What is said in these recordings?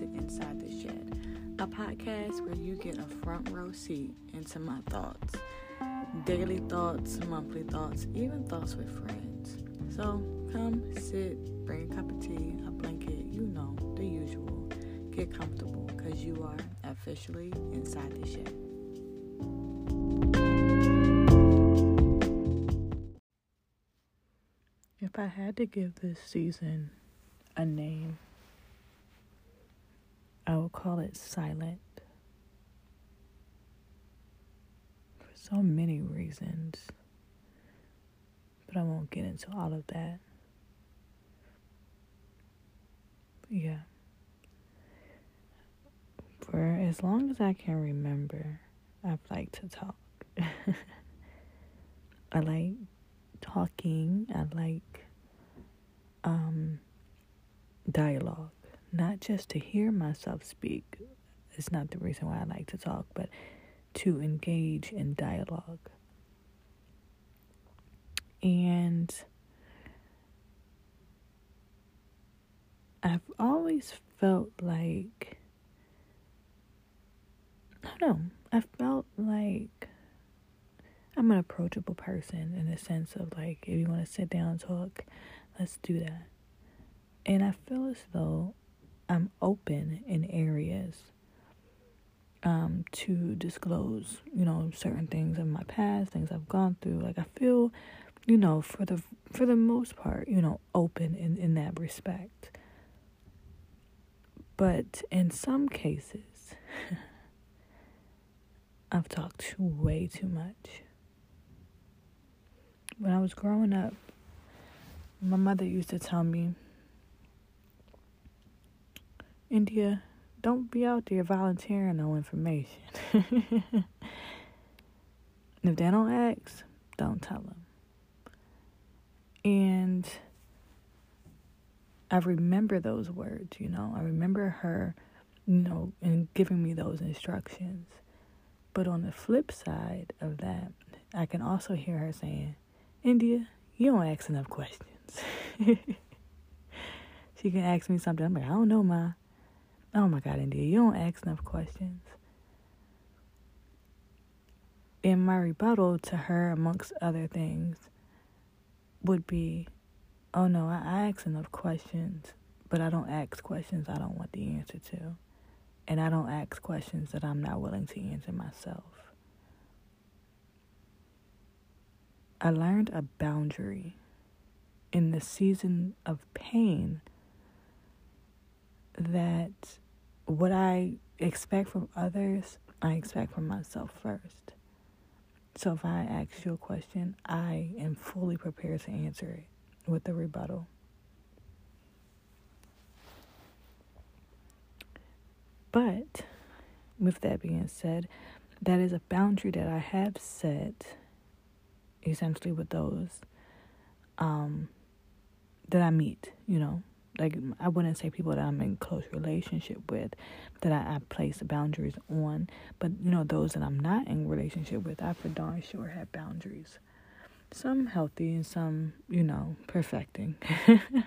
Inside the Shed, a podcast where you get a front row seat into my thoughts. Daily thoughts, monthly thoughts, even thoughts with friends. So come sit, bring a cup of tea, a blanket, you know, the usual. Get comfortable because you are officially inside the shed. If I had to give this season a name, I will call it silent. For so many reasons. But I won't get into all of that. But yeah. For as long as I can remember, I've liked to talk. I like talking. I like um, dialogue not just to hear myself speak it's not the reason why I like to talk, but to engage in dialogue. And I've always felt like, I don't know, I felt like I'm an approachable person in the sense of like, if you want to sit down and talk, let's do that. And I feel as though open in areas um, to disclose, you know, certain things in my past, things I've gone through. Like I feel, you know, for the for the most part, you know, open in in that respect. But in some cases, I've talked way too much. When I was growing up, my mother used to tell me India, don't be out there volunteering no information. if they don't ask, don't tell them. And I remember those words, you know. I remember her, you know, and giving me those instructions. But on the flip side of that, I can also hear her saying, India, you don't ask enough questions. she can ask me something. I'm like, I don't know, Ma. Oh my God, India, you don't ask enough questions. And my rebuttal to her, amongst other things, would be, oh no, I ask enough questions, but I don't ask questions I don't want the answer to. And I don't ask questions that I'm not willing to answer myself. I learned a boundary in the season of pain that what I expect from others, I expect from myself first. So if I ask you a question, I am fully prepared to answer it with a rebuttal. But with that being said, that is a boundary that I have set essentially with those um, that I meet, you know, like I wouldn't say people that I'm in close relationship with that I, I place boundaries on, but you know those that I'm not in relationship with, I for darn sure have boundaries. Some healthy and some, you know, perfecting.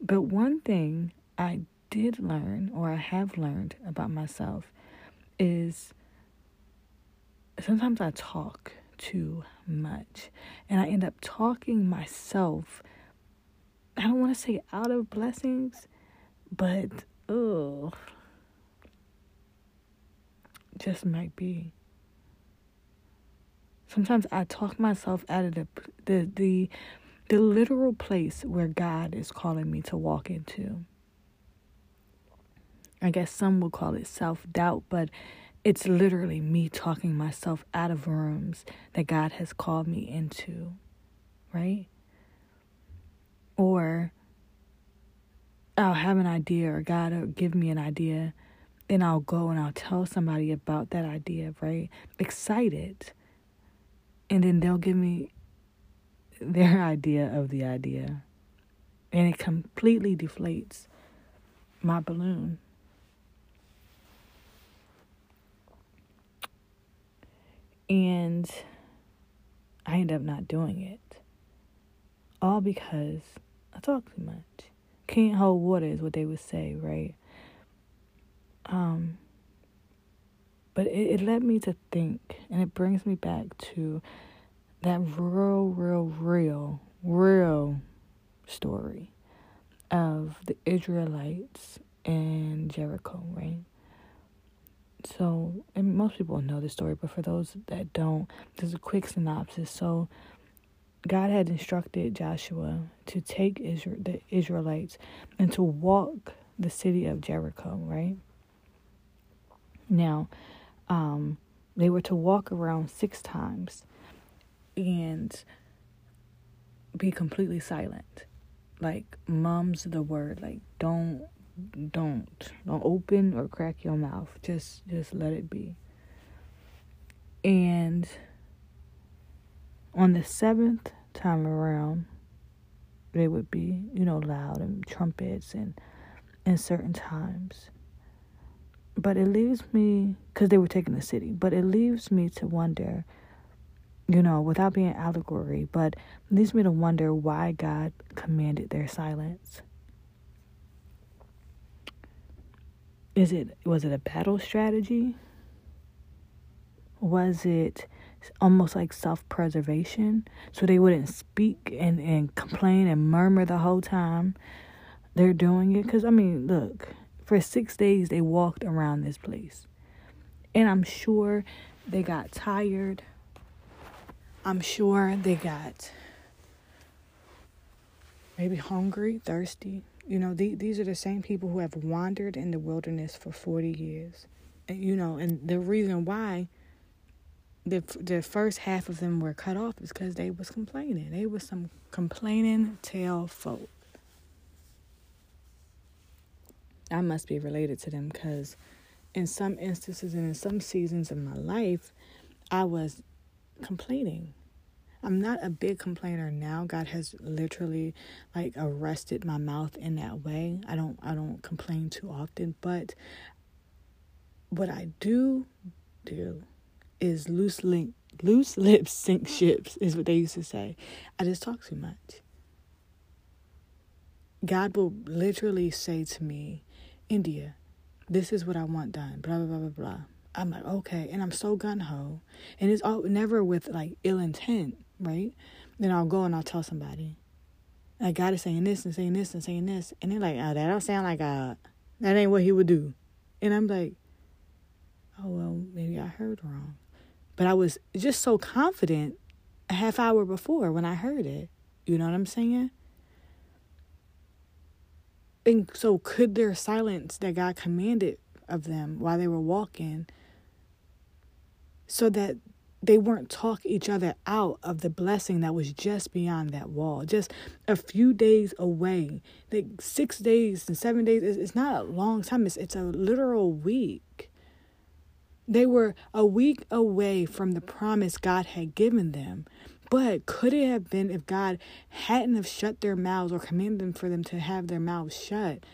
but one thing I did learn or I have learned about myself is sometimes I talk too much and I end up talking myself don't want to say out of blessings, but oh, just might be. Sometimes I talk myself out of the the the the literal place where God is calling me to walk into. I guess some will call it self doubt, but it's literally me talking myself out of rooms that God has called me into, right? Or I'll have an idea or God will give me an idea and I'll go and I'll tell somebody about that idea, right? Excited. And then they'll give me their idea of the idea. And it completely deflates my balloon. And I end up not doing it. All because I talk too much. Can't hold water is what they would say, right? Um, but it, it led me to think, and it brings me back to that real, real, real, real story of the Israelites and Jericho, right? So, and most people know the story, but for those that don't, there's a quick synopsis. So, God had instructed Joshua to take Israel, the Israelites and to walk the city of Jericho, right? Now, um, they were to walk around six times and be completely silent. Like, mum's the word. Like, don't, don't, don't open or crack your mouth. Just, just let it be. And on the seventh time around, they would be, you know, loud and trumpets and in certain times. But it leaves me, because they were taking the city, but it leaves me to wonder, you know, without being allegory, but leaves me to wonder why God commanded their silence. Is it was it a battle strategy? Was it almost like self-preservation so they wouldn't speak and and complain and murmur the whole time they're doing it cuz I mean, look, for 6 days they walked around this place. And I'm sure they got tired. I'm sure they got maybe hungry, thirsty. You know, the, these are the same people who have wandered in the wilderness for 40 years. And, you know, and the reason why the the first half of them were cut off is because they was complaining. They was some complaining tail folk. I must be related to them because in some instances and in some seasons of my life, I was complaining. I'm not a big complainer now. God has literally like arrested my mouth in that way. I don't I don't complain too often, but what I do do is loose link loose lips sink ships is what they used to say. I just talk too much. God will literally say to me, India, this is what I want done, blah blah blah blah blah. I'm like, okay, and I'm so gun ho. And it's all never with like ill intent, right? Then I'll go and I'll tell somebody. Like God is saying this and saying this and saying this. And they're like, oh, that don't sound like God. That ain't what he would do. And I'm like, oh well, maybe I heard wrong. But I was just so confident a half hour before when I heard it. You know what I'm saying? And so, could their silence that God commanded of them while they were walking, so that they weren't talk each other out of the blessing that was just beyond that wall, just a few days away. Like six days and seven days, it's not a long time, it's, it's a literal week. They were a week away from the promise God had given them. But could it have been if God hadn't have shut their mouths or commanded them for them to have their mouths shut,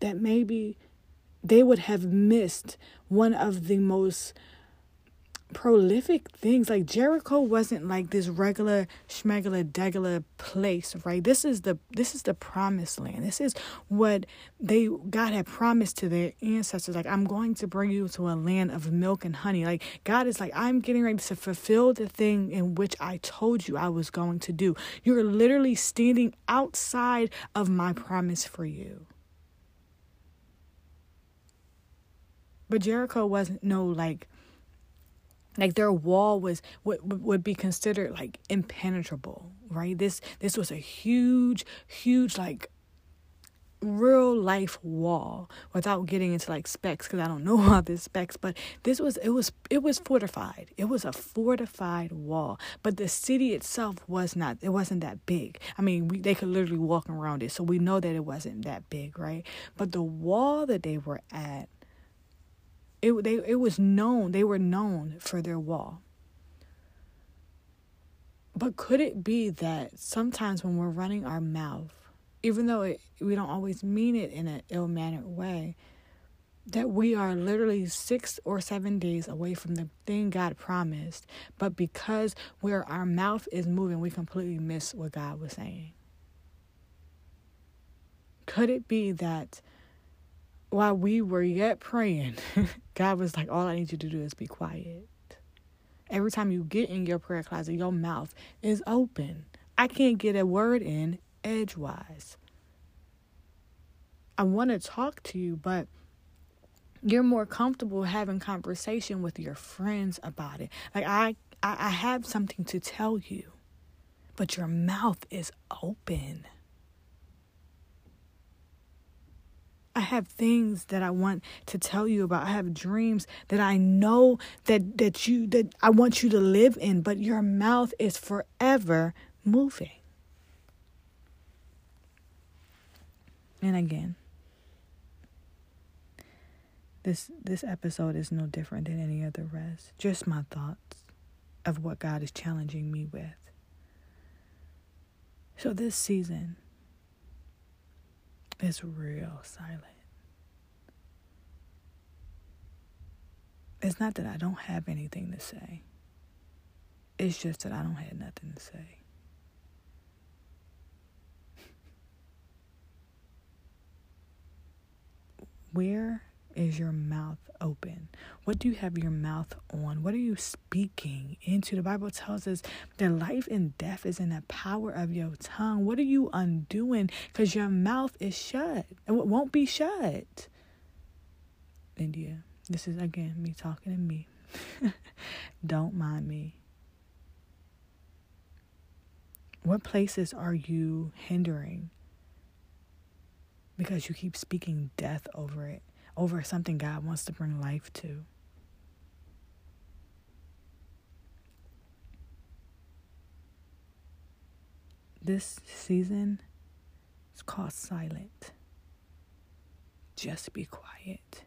that maybe they would have missed one of the most prolific things. Like Jericho wasn't like this regular schmegula degula place, right? This is the this is the promised land. This is what they God had promised to their ancestors. Like, I'm going to bring you to a land of milk and honey. Like God is like, I'm getting ready to fulfill the thing in which I told you I was going to do. You're literally standing outside of my promise for you. But Jericho wasn't no like like their wall was would would be considered like impenetrable right? This this was a huge huge like real life wall without getting into like specs because i don't know all this specs but this was it was it was fortified. It was a fortified wall but the city itself was not it wasn't that big. I mean we, they could literally walk around it so we know that it wasn't that big right? But the wall that they were at it, they, it was known, they were known for their wall. But could it be that sometimes when we're running our mouth, even though it, we don't always mean it in an ill mannered way, that we are literally six or seven days away from the thing God promised, but because where our mouth is moving, we completely miss what God was saying? Could it be that while we were yet praying, God was like, All I need you to do is be quiet. Every time you get in your prayer closet, your mouth is open. I can't get a word in edgewise. I want to talk to you, but you're more comfortable having conversation with your friends about it. Like I, I, I have something to tell you, but your mouth is open. I have things that I want to tell you about. I have dreams that I know that that you that I want you to live in, but your mouth is forever moving. And again, this this episode is no different than any other rest. Just my thoughts of what God is challenging me with. So this season is real silent. It's not that I don't have anything to say. It's just that I don't have nothing to say. Where is your mouth open? What do you have your mouth on? What are you speaking into? The Bible tells us that life and death is in the power of your tongue. What are you undoing? Because your mouth is shut. And it won't be shut. India, this is again me talking to me. Don't mind me. What places are you hindering? Because you keep speaking death over it over something God wants to bring life to. This season is called silent. Just be quiet.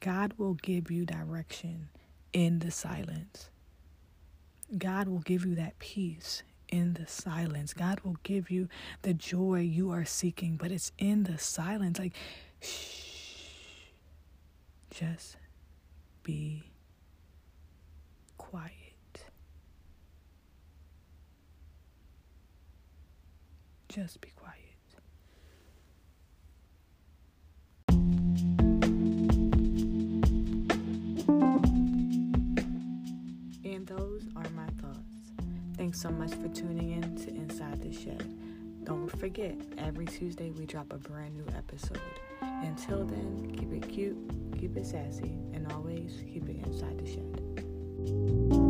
God will give you direction in the silence. God will give you that peace in the silence. God will give you the joy you are seeking, but it's in the silence. Like, Shh. Just be quiet. Just be quiet. And those are my thoughts. Thanks so much for tuning in to Inside the Shed. Don't forget, every Tuesday we drop a brand new episode. Until then, keep it cute, keep it sassy, and always keep it inside the shed.